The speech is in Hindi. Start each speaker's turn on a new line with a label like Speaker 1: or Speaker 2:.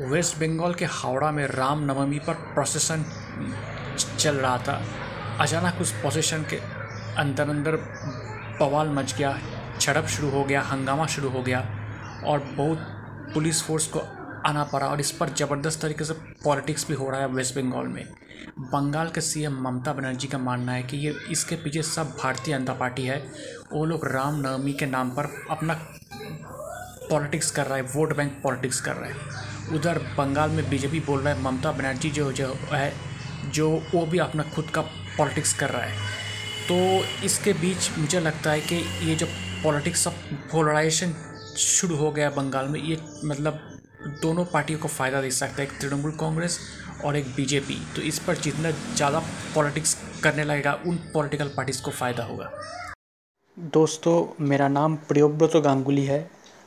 Speaker 1: वेस्ट बंगाल के हावड़ा में रामनवमी पर प्रोसेसन चल रहा था। अचानक उस प्रोसेसन के अंदर अंदर बवाल मच गया, झड़प शुरू हो गया, हंगामा शुरू हो गया और बहुत पुलिस फोर्स को आना पड़ा और इस पर ज़बरदस्त तरीके से पॉलिटिक्स भी हो रहा है वेस्ट बंगाल में। बंगाल के सीएम ममता बनर्जी का मानना है कि ये, इसके पीछे सब भारतीय जनता पार्टी है। वो लोग रामनवमी के नाम पर अपना पॉलिटिक्स कर रहा है, वोट बैंक पॉलिटिक्स कर रहा है। उधर बंगाल में बीजेपी बोल रहा है, ममता बनर्जी जो जो है, जो वो भी अपना खुद का पॉलिटिक्स कर रहा है। तो इसके बीच मुझे लगता है कि ये जो पॉलिटिक्स ऑफ़ पोलराइजेशन शुरू हो गया बंगाल में, ये मतलब दोनों पार्टियों को फ़ायदा दे सकता है, एक तृणमूल कांग्रेस और एक बीजेपी। तो इस पर जितना ज़्यादा पॉलिटिक्स करने लगेगा, उन पॉलिटिकल पार्टीज़ को फ़ायदा होगा।
Speaker 2: दोस्तों, मेरा नाम प्रियोव्रत गांगुली है।